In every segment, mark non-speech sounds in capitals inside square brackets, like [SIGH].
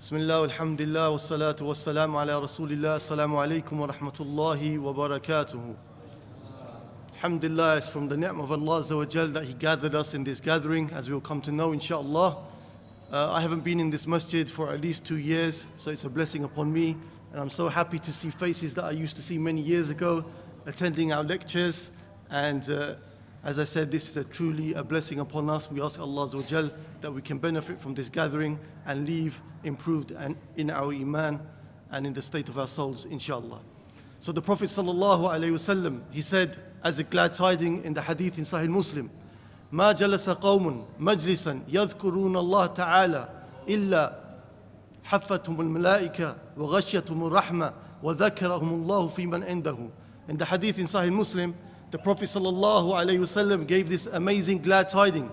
بسم الله والحمد لله والصلاة والسلام على رسول الله السلام عليكم ورحمة الله وبركاته Alhamdulillah, it's from the ni'mah of Allah Azza wa Jal that He gathered us in this gathering, as we will come to know, inshallah. Uh, I haven't been in this masjid for at least two years, so it's a blessing upon me. And I'm so happy to see faces that I used to see many years ago attending our lectures. And uh, as I said, this is a truly a blessing upon us. We ask Allah Azza wa Jal that we can benefit from this gathering and leave improved and in our iman and in the state of our souls, inshallah. So the Prophet sallallahu alaihi wasallam, he said, as a glad tiding in the hadith in Sahih Muslim, ما جلس قوم مجلسا يذكرون الله تعالى إلا حفتهم الملائكة وغشيتهم الرحمة وذكرهم الله في من عنده. In the hadith in Sahih Muslim, the Prophet wasallam gave this amazing glad tiding.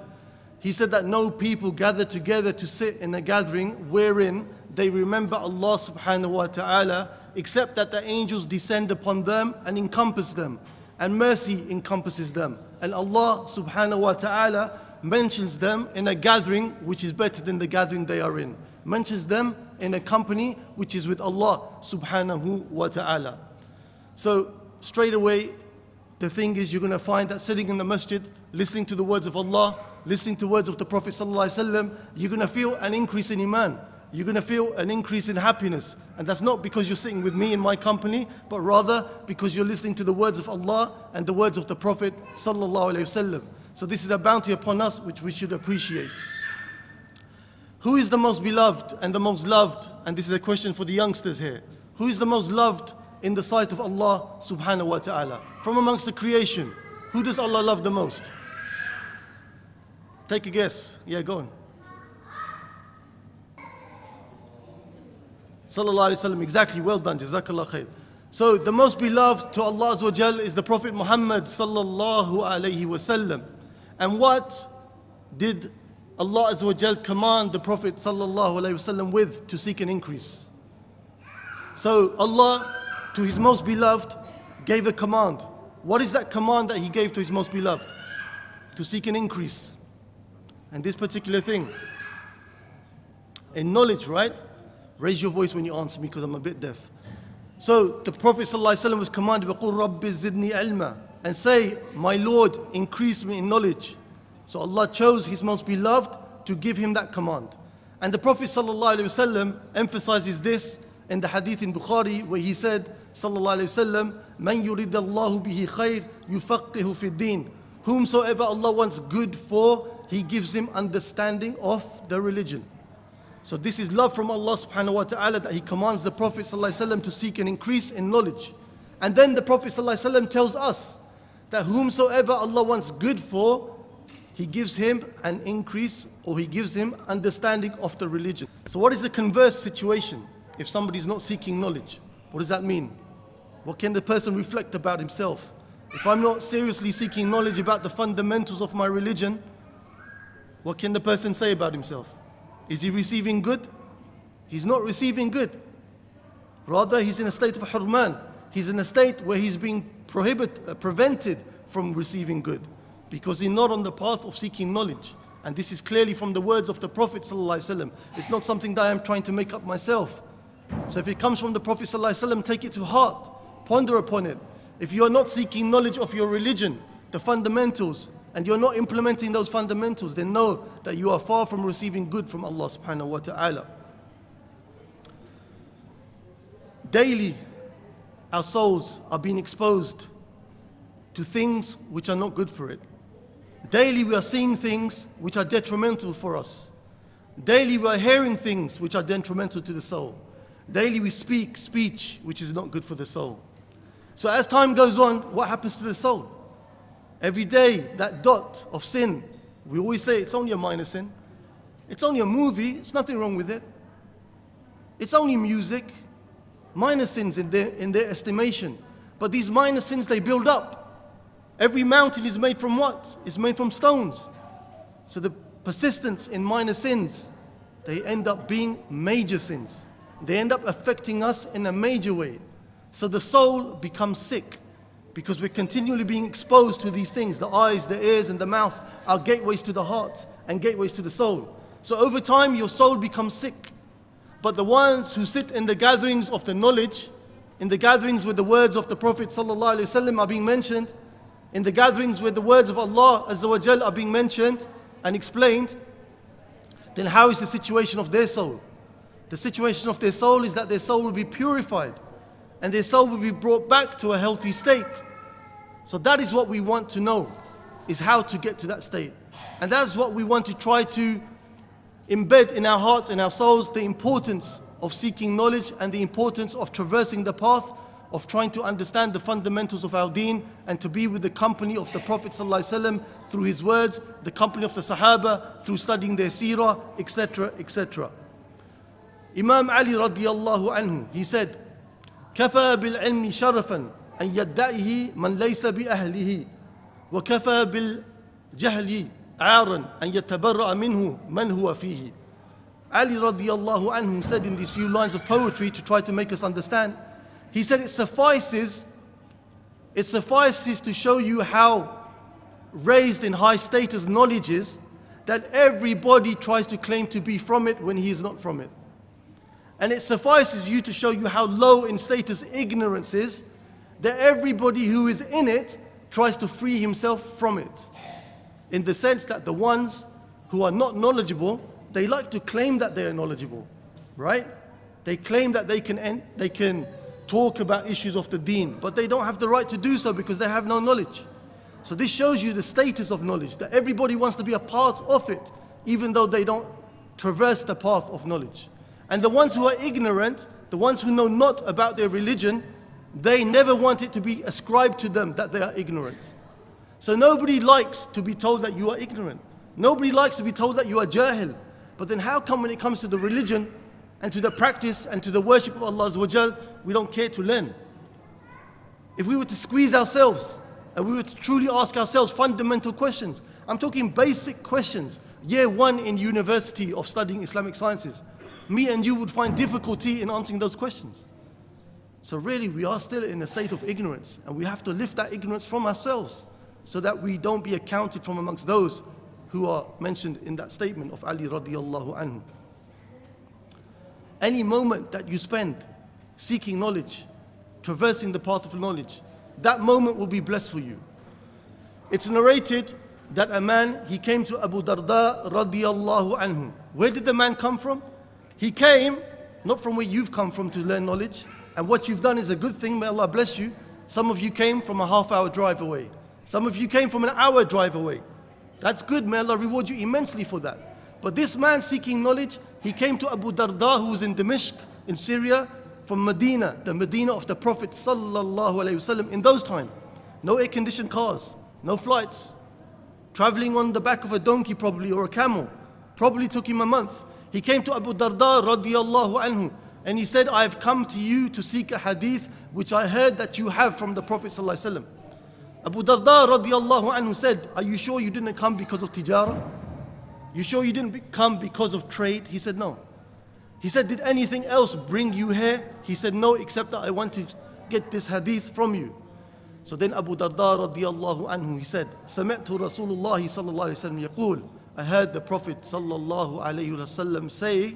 He said that no people gather together to sit in a gathering wherein they remember Allah subhanahu wa ta'ala except that the angels descend upon them and encompass them and mercy encompasses them. And Allah subhanahu wa ta'ala mentions them in a gathering which is better than the gathering they are in. Mentions them in a company which is with Allah subhanahu wa ta'ala. So straight away the thing is you're going to find that sitting in the masjid listening to the words of Allah listening to words of the Prophet ﷺ, you're going to feel an increase in iman. You're going to feel an increase in happiness. And that's not because you're sitting with me in my company, but rather because you're listening to the words of Allah and the words of the Prophet ﷺ. So this is a bounty upon us which we should appreciate. Who is the most beloved and the most loved? And this is a question for the youngsters here. Who is the most loved in the sight of Allah subhanahu wa ta'ala? From amongst the creation, who does Allah love the most? Take a guess. Yeah, go on. Sallallahu Alaihi Wasallam. Exactly. Well done. Jazakallah khair. So the most beloved to Allah Azza wa Jal is the Prophet Muhammad Sallallahu Alaihi Wasallam. And what did Allah Azza wa Jal command the Prophet Sallallahu Alaihi Wasallam with to seek an increase? So Allah to his most beloved, gave a command. What is that command that he gave to his most beloved? To seek an increase. And this particular thing, in knowledge, right? Raise your voice when you answer me because I'm a bit deaf. So the Prophet ﷺ was commanded, Rabbi zidni ilma, and say, My Lord, increase me in knowledge. So Allah chose His most beloved to give him that command. And the Prophet ﷺ emphasizes this in the hadith in Bukhari where he said, Sallallahu Alaihi Wasallam, Man yuridallahu bihi khair yufaqihu fi din. Whomsoever Allah wants good for, He gives him understanding of the religion. So this is love from Allah subhanahu wa ta'ala that He commands the Prophet ﷺ to seek an increase in knowledge. And then the Prophet ﷺ tells us that whomsoever Allah wants good for, He gives him an increase or He gives him understanding of the religion. So what is the converse situation? If somebody is not seeking knowledge? What does that mean? What can the person reflect about himself? If I'm not seriously seeking knowledge about the fundamentals of my religion, what can the person say about himself? Is he receiving good? He's not receiving good. Rather, he's in a state of hurman. He's in a state where he's being prohibit, uh, prevented from receiving good because he's not on the path of seeking knowledge. And this is clearly from the words of the Prophet. ﷺ. It's not something that I'm trying to make up myself. So if it comes from the Prophet, ﷺ, take it to heart, ponder upon it. If you are not seeking knowledge of your religion, the fundamentals, and you're not implementing those fundamentals, then know that you are far from receiving good from Allah subhanahu wa ta'ala. Daily, our souls are being exposed to things which are not good for it. Daily, we are seeing things which are detrimental for us. Daily, we are hearing things which are detrimental to the soul. Daily, we speak speech which is not good for the soul. So, as time goes on, what happens to the soul? Every day, that dot of sin, we always say it's only a minor sin. It's only a movie, it's nothing wrong with it. It's only music. Minor sins in their, in their estimation. But these minor sins, they build up. Every mountain is made from what? It's made from stones. So the persistence in minor sins, they end up being major sins. They end up affecting us in a major way. So the soul becomes sick because we're continually being exposed to these things. The eyes, the ears, and the mouth are gateways to the heart and gateways to the soul. So over time, your soul becomes sick. But the ones who sit in the gatherings of the knowledge, in the gatherings where the words of the Prophet ﷺ are being mentioned, in the gatherings where the words of Allah are being mentioned and explained, then how is the situation of their soul? The situation of their soul is that their soul will be purified and their soul will be brought back to a healthy state. So that is what we want to know, is how to get to that state. And that's what we want to try to embed in our hearts and our souls, the importance of seeking knowledge and the importance of traversing the path of trying to understand the fundamentals of our deen and to be with the company of the Prophet ﷺ through his words, the company of the Sahaba, through studying their seerah, etc., etc. Imam Ali radiallahu anhu, he said, كفى بالعلم شرفا أن يدعيه من ليس بأهله وكفى بالجهل عارا أن يتبرأ منه من هو فيه Ali radiallahu anhu said in these few lines of poetry to try to make us understand, he said it suffices, it suffices to show you how raised in high status knowledge is that everybody tries to claim to be from it when he is not from it. And it suffices you to show you how low in status ignorance is that everybody who is in it tries to free himself from it. In the sense that the ones who are not knowledgeable, they like to claim that they are knowledgeable, right? They claim that they can, they can talk about issues of the deen, but they don't have the right to do so because they have no knowledge. So this shows you the status of knowledge, that everybody wants to be a part of it, even though they don't traverse the path of knowledge. And the ones who are ignorant, the ones who know not about their religion, they never want it to be ascribed to them that they are ignorant. So nobody likes to be told that you are ignorant. Nobody likes to be told that you are jahil. But then how come when it comes to the religion and to the practice and to the worship of Allah we don't care to learn? If we were to squeeze ourselves and we were to truly ask ourselves fundamental questions, I'm talking basic questions, year one in university of studying Islamic sciences, me and you would find difficulty in answering those questions. So really, we are still in a state of ignorance, and we have to lift that ignorance from ourselves so that we don't be accounted from amongst those who are mentioned in that statement of Ali radiallahu anhu. Any moment that you spend seeking knowledge, traversing the path of knowledge, that moment will be blessed for you. It's narrated that a man, he came to Abu Darda radiallahu anhu. Where did the man come from? He came not from where you've come from to learn knowledge, and what you've done is a good thing, may Allah bless you. Some of you came from a half hour drive away. Some of you came from an hour drive away. That's good, may Allah reward you immensely for that. But this man seeking knowledge, he came to Abu Darda who was in Damascus, in Syria, from Medina, the Medina of the Prophet wasallam in those times. No air-conditioned cars, no flights, traveling on the back of a donkey probably or a camel. Probably took him a month. He came to Abu Darda radiallahu anhu and he said, I have come to you to seek a hadith which I heard that you have from the Prophet ﷺ. Abu Darda radiallahu anhu said, Are you sure you didn't come because of tijara? You sure you didn't come because of trade? He said, No. He said, Did anything else bring you here? He said, No, except that I want to get this hadith from you. So then Abu Darda radiallahu anhu, he said, سمعت رسول الله صلى الله عليه وسلم يقول I heard the Prophet صلى الله عليه وسلم say,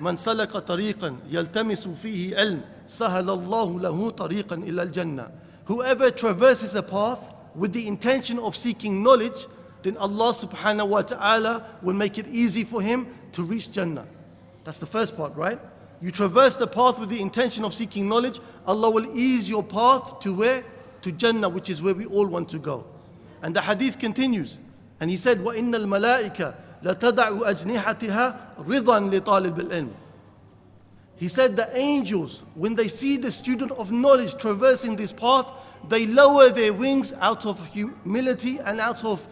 من سلك طريقا يلتمس فيه علم سهل الله له طريقا إلى الجنة Whoever traverses a path with the intention of seeking knowledge, then Allah subhanahu wa ta'ala will make it easy for him to reach Jannah. That's the first part, right? You traverse the path with the intention of seeking knowledge, Allah will ease your path to where? To Jannah, which is where we all want to go. And the hadith continues. And he said, وَإِنَّ الْمَلَائِكَ لَتَدَعُ أَجْنِحَتِهَا رِضًا لِطَالِبِ الْعِلْمِ He said the angels, when they see the student of knowledge traversing this path, they lower their wings out of humility and out of,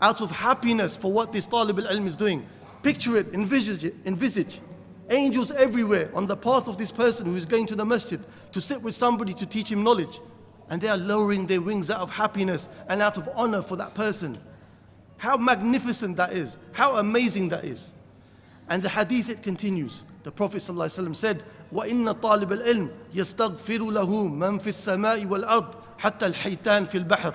out of happiness for what this talib al-ilm is doing. Picture it, envisage it, envisage. Angels everywhere on the path of this person who is going to the masjid to sit with somebody to teach him knowledge. And they are lowering their wings out of happiness and out of honor for that person. How magnificent that is. How amazing that is. And the hadith it continues. The Prophet ﷺ said, وَإِنَّ طَالِبَ الْعِلْمِ يَسْتَغْفِرُ لَهُ مَنْ فِي السَّمَاءِ وَالْأَرْضِ حَتَّى الْحَيْتَانِ فِي الْبَحْرِ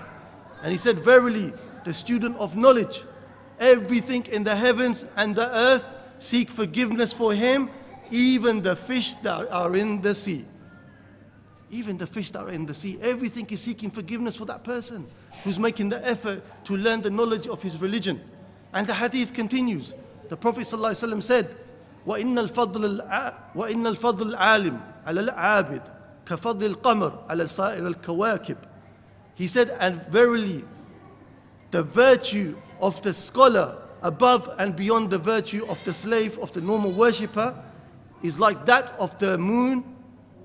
And he said, verily, the student of knowledge, everything in the heavens and the earth seek forgiveness for him, even the fish that are in the sea. Even the fish that are in the sea, everything is seeking forgiveness for that person who's making the effort to learn the knowledge of his religion. And the hadith continues. The Prophet ﷺ said, وإن الفضل وإن الفضل العالم على العابد كفضل القمر على سائر الكواكب. He said, and verily, the virtue of the scholar above and beyond the virtue of the slave, of the normal worshipper, is like that of the moon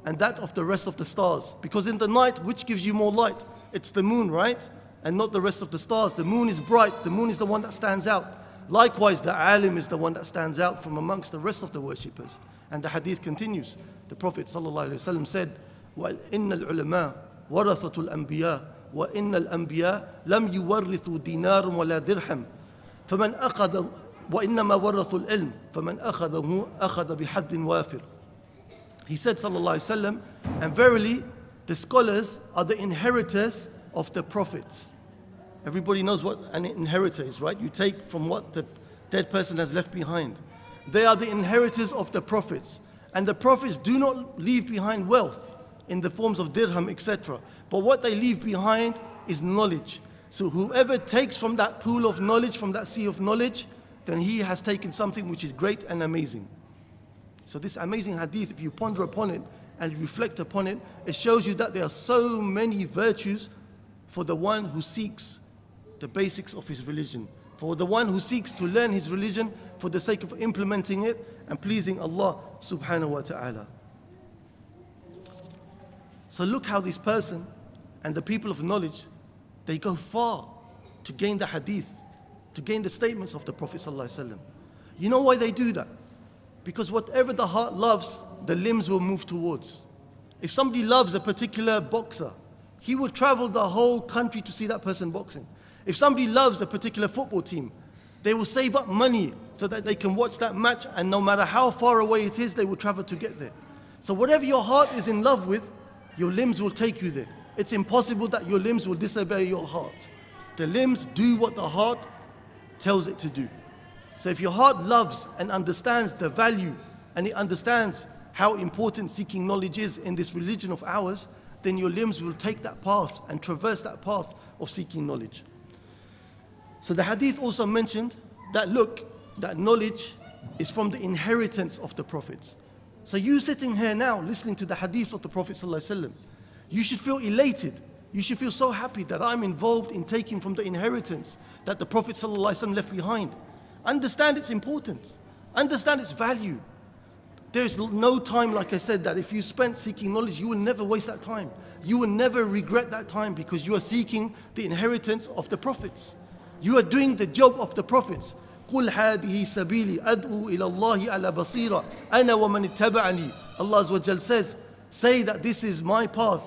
and that of the rest of the stars. Because in the night, which gives you more light? It's the moon, right? And not the rest of the stars. The moon is bright, the moon is the one that stands out. Likewise, the alim is the one that stands out from amongst the rest of the worshippers. And the hadith continues. The Prophet ﷺ said, وَإِنَّ الْعُلَمَاء وَرَثَةُ الْأَنْبِيَاءِ وإن الأنبياء لم يورثوا دينار ولا درهم فمن أخذ وإنما ورثوا العلم فمن أخذه أخذ بحد وافر He said صلى الله عليه وسلم and verily the scholars are the inheritors of the prophets Everybody knows what an inheritor is, right? You take from what the dead person has left behind. They are the inheritors of the prophets. And the prophets do not leave behind wealth in the forms of dirham, etc. But what they leave behind is knowledge. So whoever takes from that pool of knowledge, from that sea of knowledge, then he has taken something which is great and amazing. So this amazing hadith, if you ponder upon it and reflect upon it, it shows you that there are so many virtues for the one who seeks the basics of his religion. For the one who seeks to learn his religion for the sake of implementing it and pleasing Allah subhanahu wa ta'ala. So look how this person and the people of knowledge, they go far to gain the hadith, to gain the statements of the Prophet You know why they do that? Because whatever the heart loves, the limbs will move towards. If somebody loves a particular boxer, he will travel the whole country to see that person boxing. If somebody loves a particular football team, they will save up money so that they can watch that match, and no matter how far away it is, they will travel to get there. So, whatever your heart is in love with, your limbs will take you there. It's impossible that your limbs will disobey your heart. The limbs do what the heart tells it to do. So if your heart loves and understands the value and it understands how important seeking knowledge is in this religion of ours, then your limbs will take that path and traverse that path of seeking knowledge. So the hadith also mentioned that look, that knowledge is from the inheritance of the prophets. So you sitting here now listening to the hadith of the Prophet you should feel elated. You should feel so happy that I'm involved in taking from the inheritance that the Prophet left behind. Understand its importance. Understand its value. There is no time, like I said, that if you spent seeking knowledge, you will never waste that time. You will never regret that time because you are seeking the inheritance of the prophets. You are doing the job of the prophets. قل هذه سبيلي أدعو إلى الله على بصيرة أنا ومن اتبعني Allah Azza says say that this is my path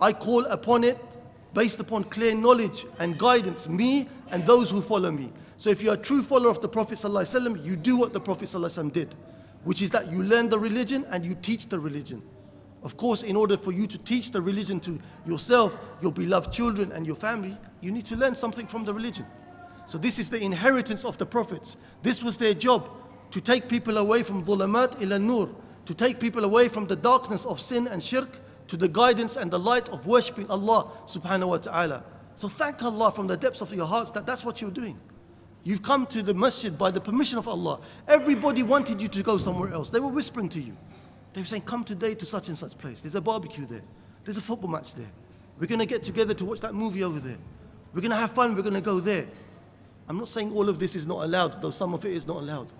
I call upon it based upon clear knowledge and guidance me and those who follow me so if you're a true follower of the Prophet ﷺ, you do what the Prophet ﷺ did which is that you learn the religion and you teach the religion of course in order for you to teach the religion to yourself your beloved children and your family you need to learn something from the religion so this is the inheritance of the prophets. This was their job, to take people away from dhulamat ila nur, to take people away from the darkness of sin and shirk to the guidance and the light of worshipping Allah subhanahu wa ta'ala. So thank Allah from the depths of your hearts that that's what you're doing. You've come to the masjid by the permission of Allah. Everybody wanted you to go somewhere else. They were whispering to you. They were saying, come today to such and such place. There's a barbecue there. There's a football match there. We're going to get together to watch that movie over there. We're going to have fun. We're going to go there. I'm not saying all of this is not allowed, though some of it is not allowed.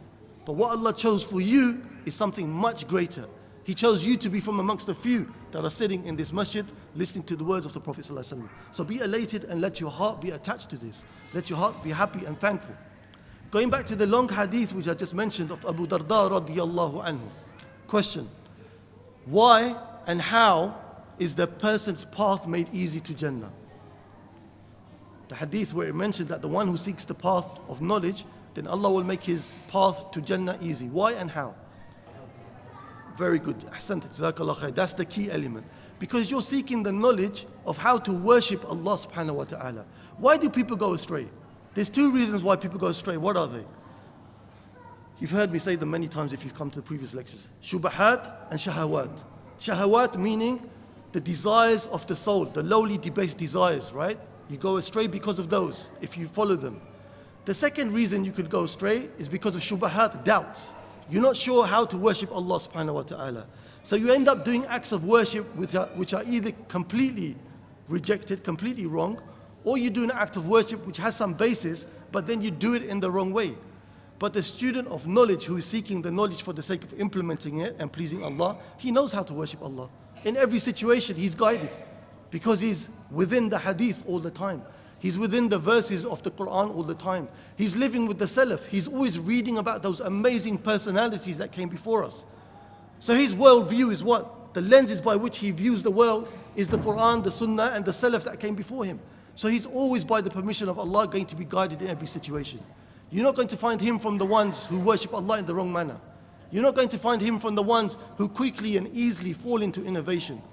But what Allah chose for you is something much greater. He chose you to be from amongst the few that are sitting in this masjid listening to the words of the Prophet. ﷺ. So be elated and let your heart be attached to this. Let your heart be happy and thankful. Going back to the long hadith which I just mentioned of Abu Darda radiallahu anhu. Question Why and how is the person's path made easy to Jannah? the hadith where it mentioned that the one who seeks the path of knowledge, then Allah will make his path to Jannah easy. Why and how? Very good. That's the key element. Because you're seeking the knowledge of how to worship Allah subhanahu wa ta'ala. Why do people go astray? There's two reasons why people go astray. What are they? You've heard me say them many times if you've come to the previous lectures. Shubahat and shahawat. Shahawat meaning the desires of the soul, the lowly debased desires, right? You go astray because of those, if you follow them. The second reason you could go astray is because of shubahat, doubts. You're not sure how to worship Allah subhanahu wa ta'ala. So you end up doing acts of worship which are, which are either completely rejected, completely wrong, or you do an act of worship which has some basis, but then you do it in the wrong way. But the student of knowledge who is seeking the knowledge for the sake of implementing it and pleasing Allah, he knows how to worship Allah. In every situation, he's guided because he's within the hadith all the time. He's within the verses of the Quran all the time. He's living with the Salaf. He's always reading about those amazing personalities that came before us. So his worldview is what? The lenses by which he views the world is the Quran, the Sunnah, and the Salaf that came before him. So he's always, by the permission of Allah, going to be guided in every situation. You're not going to find him from the ones who worship Allah in the wrong manner. You're not going to find him from the ones who quickly and easily fall into innovation.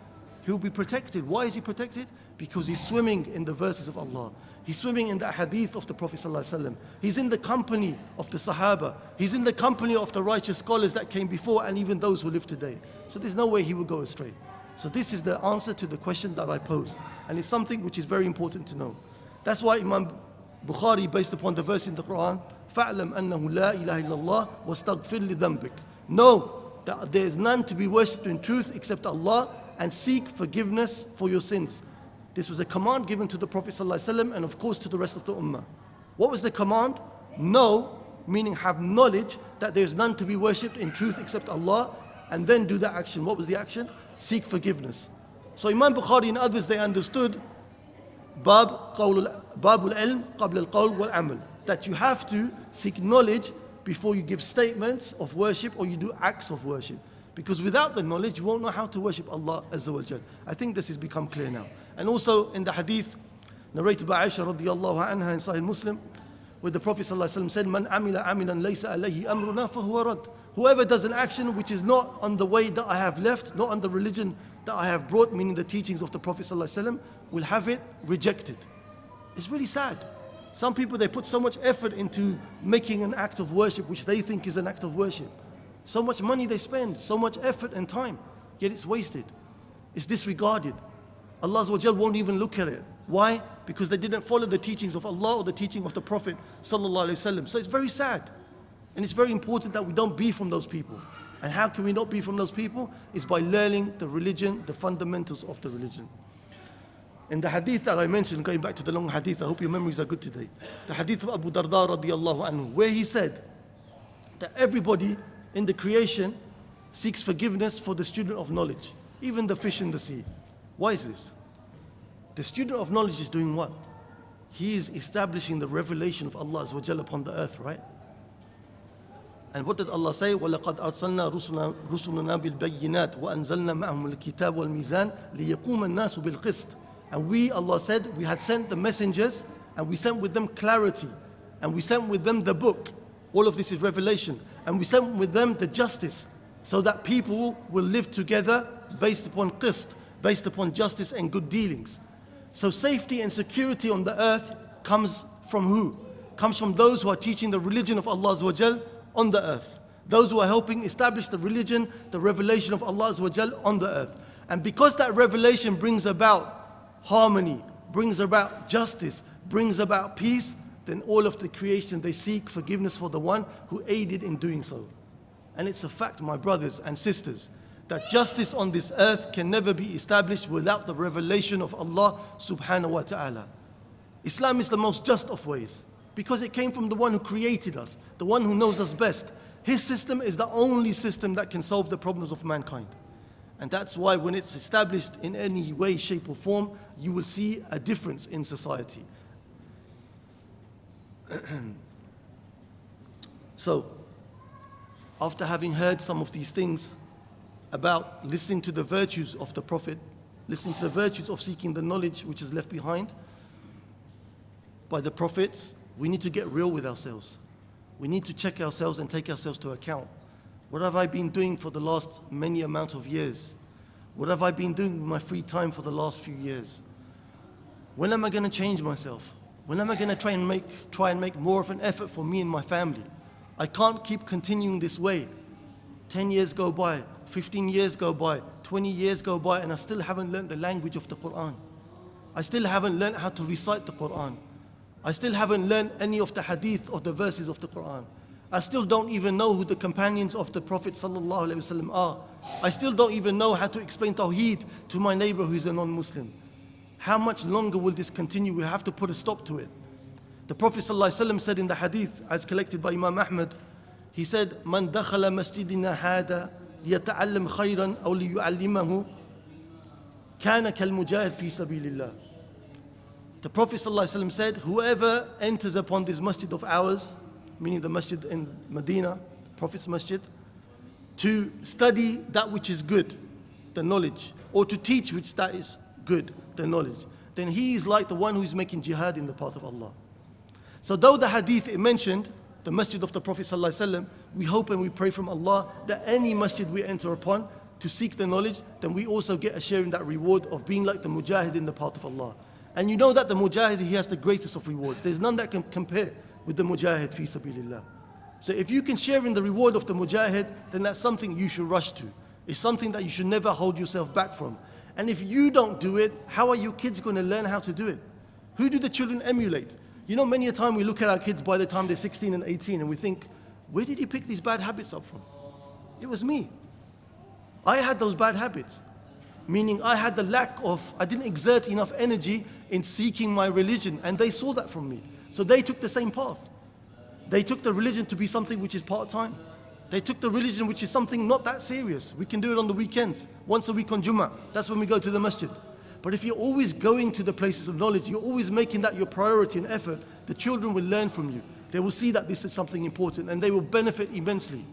He'll be protected. Why is he protected? Because he's swimming in the verses of Allah. He's swimming in the hadith of the Prophet ﷺ. He's in the company of the Sahaba. He's in the company of the righteous scholars that came before and even those who live today. So there's no way he will go astray. So this is the answer to the question that I posed. And it's something which is very important to know. That's why Imam Bukhari, based upon the verse in the Quran, فَعْلَمْ أَنَّهُ لَا إِلَهَ إِلَّا اللَّهِ وَاسْتَغْفِرْ لِذَنْبِكَ Know that there is none to be worshipped in truth except Allah and seek forgiveness for your sins. This was a command given to the Prophet ﷺ and of course to the rest of the Ummah. What was the command? Know, meaning have knowledge that there is none to be worshipped in truth except Allah and then do the action. What was the action? seek forgiveness. So Imam Bukhari and others, they understood Bab Babul Ilm Qabl al Qawl wal Amal. That you have to seek knowledge before you give statements of worship or you do acts of worship. Because without the knowledge, you won't know how to worship Allah Azza. I think this has become clear now. And also in the hadith narrated by Aisha radiallahu anha in Sahih Muslim, where the Prophet ﷺ said, Man amila amilan laysa amruna rad. Whoever does an action which is not on the way that I have left, not on the religion that I have brought, meaning the teachings of the Prophet ﷺ, will have it rejected. It's really sad. Some people, they put so much effort into making an act of worship which they think is an act of worship. So much money they spend, so much effort and time, yet it's wasted. It's disregarded. Allah won't even look at it. Why? Because they didn't follow the teachings of Allah or the teaching of the Prophet. So it's very sad. And it's very important that we don't be from those people. And how can we not be from those people? Is by learning the religion, the fundamentals of the religion. In the hadith that I mentioned, going back to the long hadith, I hope your memories are good today. The hadith of Abu Darda radiallahu anhu, where he said that everybody in the creation seeks forgiveness for the student of knowledge, even the fish in the sea. Why is this? The student of knowledge is doing what? He is establishing the revelation of Allah upon the earth, right? And what did Allah say? وَلَقَدْ أَرْسَلْنَا رُسُلُنَا بِالْبَيِّنَاتِ وَأَنزَلْنَا مَعَهُمُ الْكِتَابَ وَالْمِيزَانِ لِيَقُومَ النَّاسُ بِالْقِسْطِ And we, Allah said, we had sent the messengers and we sent with them clarity and we sent with them the book. All of this is revelation. And we sent with them the justice so that people will live together based upon qist, based upon justice and good dealings. So safety and security on the earth comes from who? Comes from those who are teaching the religion of Allah on the earth. Those who are helping establish the religion, the revelation of Allah on the earth. And because that revelation brings about harmony, brings about justice, brings about peace, then all of the creation, they seek forgiveness for the one who aided in doing so. And it's a fact, my brothers and sisters, that justice on this earth can never be established without the revelation of Allah subhanahu wa ta'ala. Islam is the most just of ways because it came from the one who created us, the one who knows us best. His system is the only system that can solve the problems of mankind. And that's why when it's established in any way, shape, or form, you will see a difference in society. [CLEARS THROAT] so, after having heard some of these things about listening to the virtues of the Prophet, listening to the virtues of seeking the knowledge which is left behind by the prophets, we need to get real with ourselves. We need to check ourselves and take ourselves to account. What have I been doing for the last many amount of years? What have I been doing with my free time for the last few years? When am I going to change myself? When am I going to try and make try and make more of an effort for me and my family? I can't keep continuing this way. 10 years go by, 15 years go by, 20 years go by, and I still haven't learned the language of the Quran. I still haven't learned how to recite the Quran. I still haven't learned any of the hadith or the verses of the Quran. I still don't even know who the companions of the Prophet ﷺ are. I still don't even know how to explain Tawheed to my neighbor who is a non Muslim. How much longer will this continue? We have to put a stop to it. The Prophet ﷺ said in the hadith, as collected by Imam Ahmad, he said, Man dakhala masjidina hada ليتعلم خيرا أو ليعلمه كان كالمجاهد في سبيل الله. The Prophet ﷺ said, whoever enters upon this masjid of ours, meaning the masjid in Medina, Prophet's masjid, to study that which is good, the knowledge, or to teach which that is good, the knowledge, then he is like the one who is making jihad in the path of Allah. So though the hadith it mentioned, the masjid of the Prophet ﷺ, we hope and we pray from Allah that any masjid we enter upon to seek the knowledge, then we also get a share in that reward of being like the mujahid in the path of Allah. And you know that the mujahid, he has the greatest of rewards. There's none that can compare with the mujahid fi sabilillah. So if you can share in the reward of the mujahid, then that's something you should rush to. It's something that you should never hold yourself back from. And if you don't do it, how are your kids going to learn how to do it? Who do the children emulate? You know, many a time we look at our kids by the time they're 16 and 18 and we think, where did he pick these bad habits up from? It was me. I had those bad habits, meaning I had the lack of, I didn't exert enough energy in seeking my religion, and they saw that from me. So they took the same path. They took the religion to be something which is part time. They took the religion which is something not that serious. We can do it on the weekends, once a week on Jummah. That's when we go to the masjid. But if you're always going to the places of knowledge, you're always making that your priority and effort, the children will learn from you. They will see that this is something important and they will benefit immensely.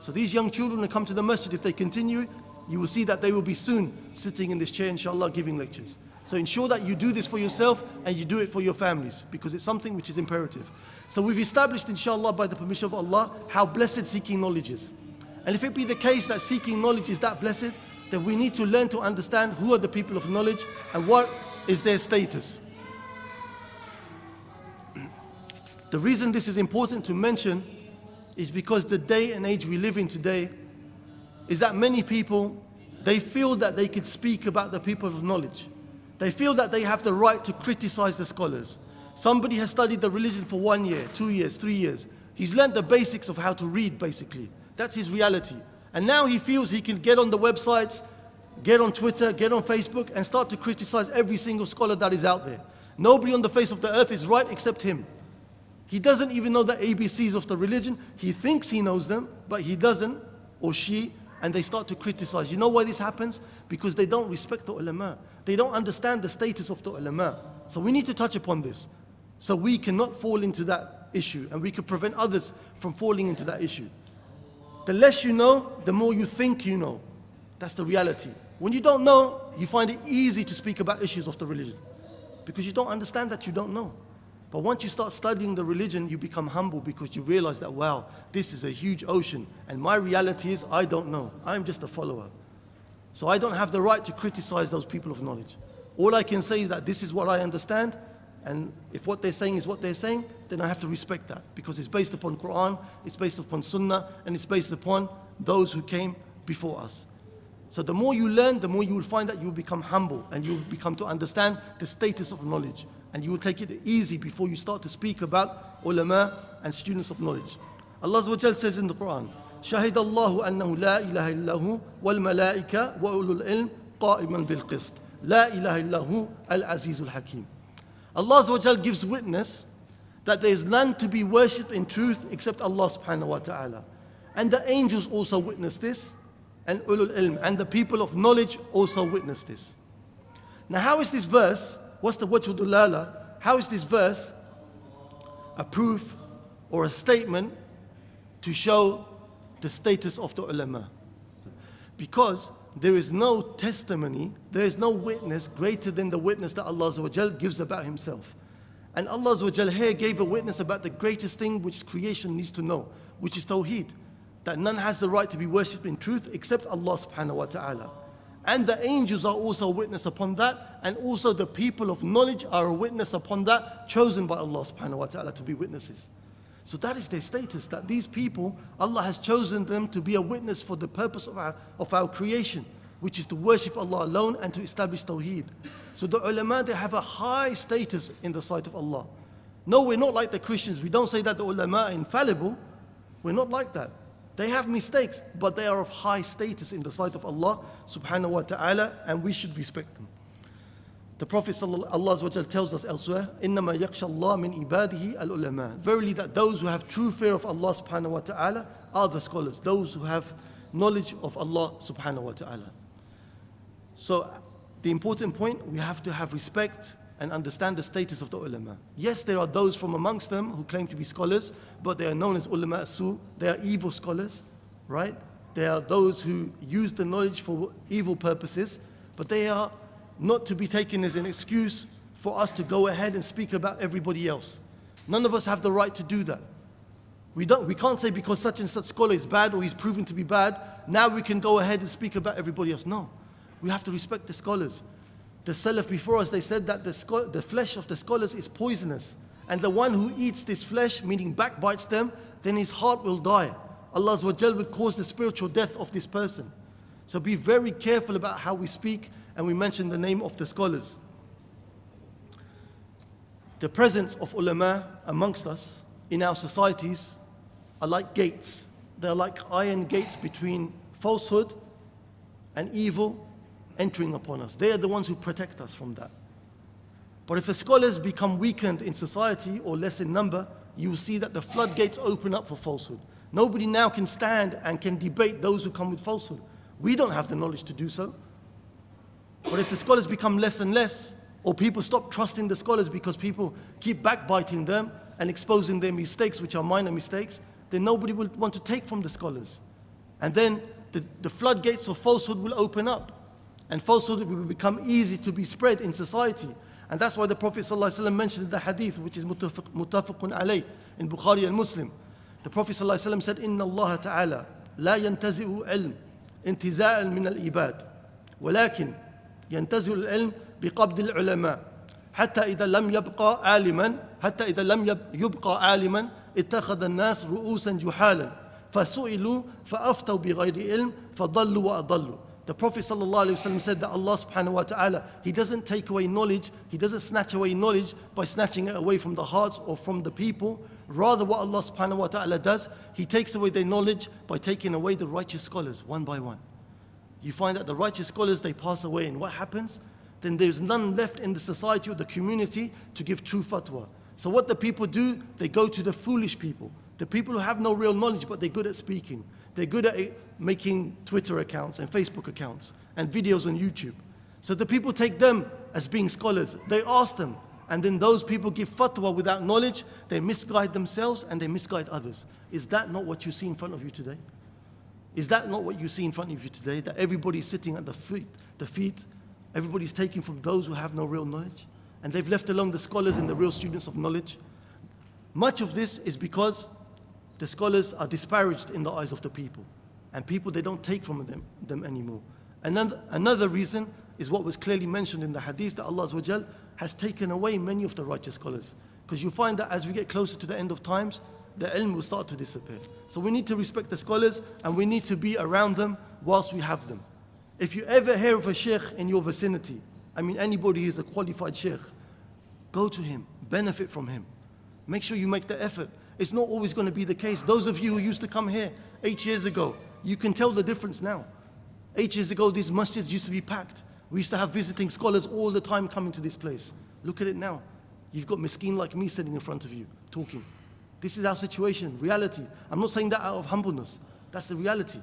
So these young children who come to the masjid, if they continue, you will see that they will be soon sitting in this chair, inshallah, giving lectures. So ensure that you do this for yourself and you do it for your families because it's something which is imperative. So we've established, inshallah, by the permission of Allah, how blessed seeking knowledge is. And if it be the case that seeking knowledge is that blessed, then we need to learn to understand who are the people of knowledge and what is their status. [CLEARS THROAT] The reason this is important to mention is because the day and age we live in today is that many people they feel that they can speak about the people of knowledge. They feel that they have the right to criticize the scholars. Somebody has studied the religion for one year, two years, three years. He's learned the basics of how to read, basically. That's his reality. And now he feels he can get on the websites, get on Twitter, get on Facebook, and start to criticize every single scholar that is out there. Nobody on the face of the earth is right except him. He doesn't even know the ABCs of the religion. He thinks he knows them, but he doesn't, or she, and they start to criticize. You know why this happens? Because they don't respect the ulama. They don't understand the status of the ulama. So we need to touch upon this. So we cannot fall into that issue, and we can prevent others from falling into that issue. The less you know, the more you think you know. That's the reality. When you don't know, you find it easy to speak about issues of the religion because you don't understand that you don't know. But once you start studying the religion, you become humble because you realize that, wow, this is a huge ocean. And my reality is, I don't know. I'm just a follower. So I don't have the right to criticize those people of knowledge. All I can say is that this is what I understand, and if what they're saying is what they're saying, then I have to respect that because it's based upon Quran, it's based upon Sunnah, and it's based upon those who came before us. So the more you learn, the more you will find that you will become humble and you will become to understand the status of knowledge. And you will take it easy before you start to speak about ulama and students of knowledge. Allah says in the Quran, شهد الله أنه لا إله إلا هو والملائكة وأولو العلم قائما بالقسط لا إله إلا هو العزيز الحكيم Allah gives witness that there is none to be worshipped in truth except Allah subhanahu wa ta'ala. And the angels also witness this, and ulul ilm, and the people of knowledge also witness this. Now, how is this verse? What's the wajhu dulala? How is this verse a proof or a statement to show the status of the ulama? Because there is no testimony, there is no witness greater than the witness that Allah gives about Himself. And Allah here gave a witness about the greatest thing which creation needs to know, which is Tawheed. That none has the right to be worshipped in truth except Allah subhanahu wa ta'ala. And the angels are also a witness upon that, and also the people of knowledge are a witness upon that, chosen by Allah subhanahu wa ta'ala to be witnesses. So that is their status, that these people, Allah has chosen them to be a witness for the purpose of our, of our creation, which is to worship Allah alone and to establish Tawheed. So the ulama, they have a high status in the sight of Allah. No, we're not like the Christians. We don't say that the ulama are infallible. We're not like that. They have mistakes, but they are of high status in the sight of Allah subhanahu wa ta'ala, and we should respect them. The Prophet Allah tells us elsewhere, إِنَّمَا يَخْشَى اللَّهِ مِنْ إِبَادِهِ الْعُلَمَاء Verily that those who have true fear of Allah subhanahu wa ta'ala are the scholars, those who have knowledge of Allah subhanahu wa ta'ala. So the important point, we have to have respect and understand the status of the ulama. Yes, there are those from amongst them who claim to be scholars, but they are known as ulama su. They are evil scholars, right? They are those who use the knowledge for evil purposes, but they are not to be taken as an excuse for us to go ahead and speak about everybody else. None of us have the right to do that. We, don't, we can't say because such and such scholar is bad or he's proven to be bad, now we can go ahead and speak about everybody else. No, we have to respect the scholars. The Salaf before us, they said that the, the flesh of the scholars is poisonous. And the one who eats this flesh, meaning backbites them, then his heart will die. Allah will cause the spiritual death of this person. So be very careful about how we speak and we mention the name of the scholars. The presence of ulama amongst us in our societies are like gates. They're like iron gates between falsehood and evil entering upon us. They are the ones who protect us from that. But if the scholars become weakened in society or less in number, you will see that the floodgates open up for falsehood. Nobody now can stand and can debate those who come with falsehood. We don't have the knowledge to do so. But if the scholars become less and less, or people stop trusting the scholars because people keep backbiting them and exposing their mistakes, which are minor mistakes, then nobody will want to take from the scholars. And then the, the floodgates of falsehood will open up. And falsehood will become easy to be spread in society. And that's why the Prophet ﷺ mentioned in the hadith, which is mutafaqun alayh in Bukhari and Muslim. The Prophet ﷺ said, إن الله تعالى لا ينتزع علم انتزاعا من العباد ولكن ينتزع العلم بقبض العلماء حتى إذا لم يبقى عالما حتى إذا لم يبقى عالما اتخذ الناس رؤوسا جحالا فسئلوا فأفتوا بغير علم فضلوا وأضلوا The Prophet ﷺ said that Allah subhanahu wa ta'ala, He doesn't take away knowledge, He doesn't snatch away knowledge by snatching it away from the hearts or from the people. Rather, what Allah subhanahu wa ta'ala does, He takes away their knowledge by taking away the righteous scholars one by one. You find that the righteous scholars, they pass away, and what happens? Then there's none left in the society or the community to give true fatwa. So what the people do, they go to the foolish people, the people who have no real knowledge, but they're good at speaking. They're good at eh, making Twitter accounts and Facebook accounts and videos on YouTube. So the people take them as being scholars. They ask them, and then those people give fatwa without knowledge. They misguide themselves and they misguide others. Is that not what you see in front of you today? Is that not what you see in front of you today? That everybody's sitting at the feet, the feet, everybody's taking from those who have no real knowledge, and they've left alone the scholars and the real students of knowledge. Much of this is because the scholars are disparaged in the eyes of the people. And people, they don't take from them, them anymore. Another, another reason is what was clearly mentioned in the hadith that Allah has taken away many of the righteous scholars. Because you find that as we get closer to the end of times, the ilm will start to disappear. So we need to respect the scholars and we need to be around them whilst we have them. If you ever hear of a sheikh in your vicinity, I mean anybody who is a qualified sheikh, go to him, benefit from him. Make sure you make the effort. It's not always going to be the case. Those of you who used to come here eight years ago, you can tell the difference now. Eight years ago, these masjids used to be packed. We used to have visiting scholars all the time coming to this place. Look at it now. You've got miskin like me sitting in front of you, talking. This is our situation, reality. I'm not saying that out of humbleness. That's the reality.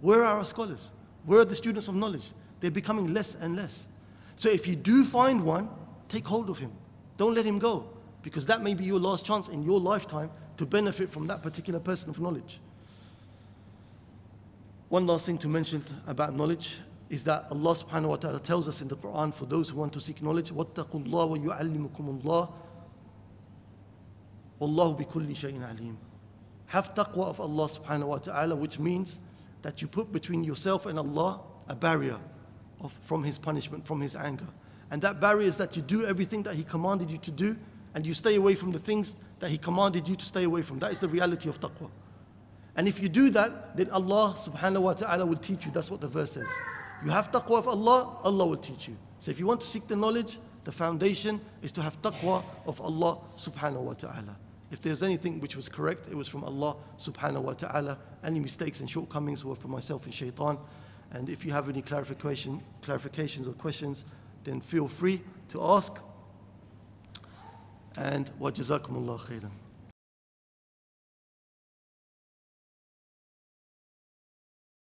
Where are our scholars? Where are the students of knowledge? They're becoming less and less. So if you do find one, take hold of him. Don't let him go because that may be your last chance in your lifetime to benefit from that particular person of knowledge. One last thing to mention about knowledge is that Allah subhanahu wa ta'ala tells us in the Quran for those who want to seek knowledge, وَاتَّقُوا اللَّهَ وَيُعَلِّمُكُمُ اللَّهُ Wallahu bi kulli shayin alim. Have taqwa of Allah subhanahu wa ta'ala, which means that you put between yourself and Allah a barrier of, from His punishment, from His anger. And that barrier is that you do everything that He commanded you to do and you stay away from the things that He commanded you to stay away from. That is the reality of taqwa. And if you do that, then Allah subhanahu wa ta'ala will teach you. That's what the verse says. You have taqwa of Allah, Allah will teach you. So if you want to seek the knowledge, the foundation is to have taqwa of Allah subhanahu wa ta'ala. If there's anything which was correct, it was from Allah subhanahu wa ta'ala. Any mistakes and shortcomings were from myself and shaitan. And if you have any clarification, clarifications or questions, then feel free to ask. And wa jazakumullah khairan.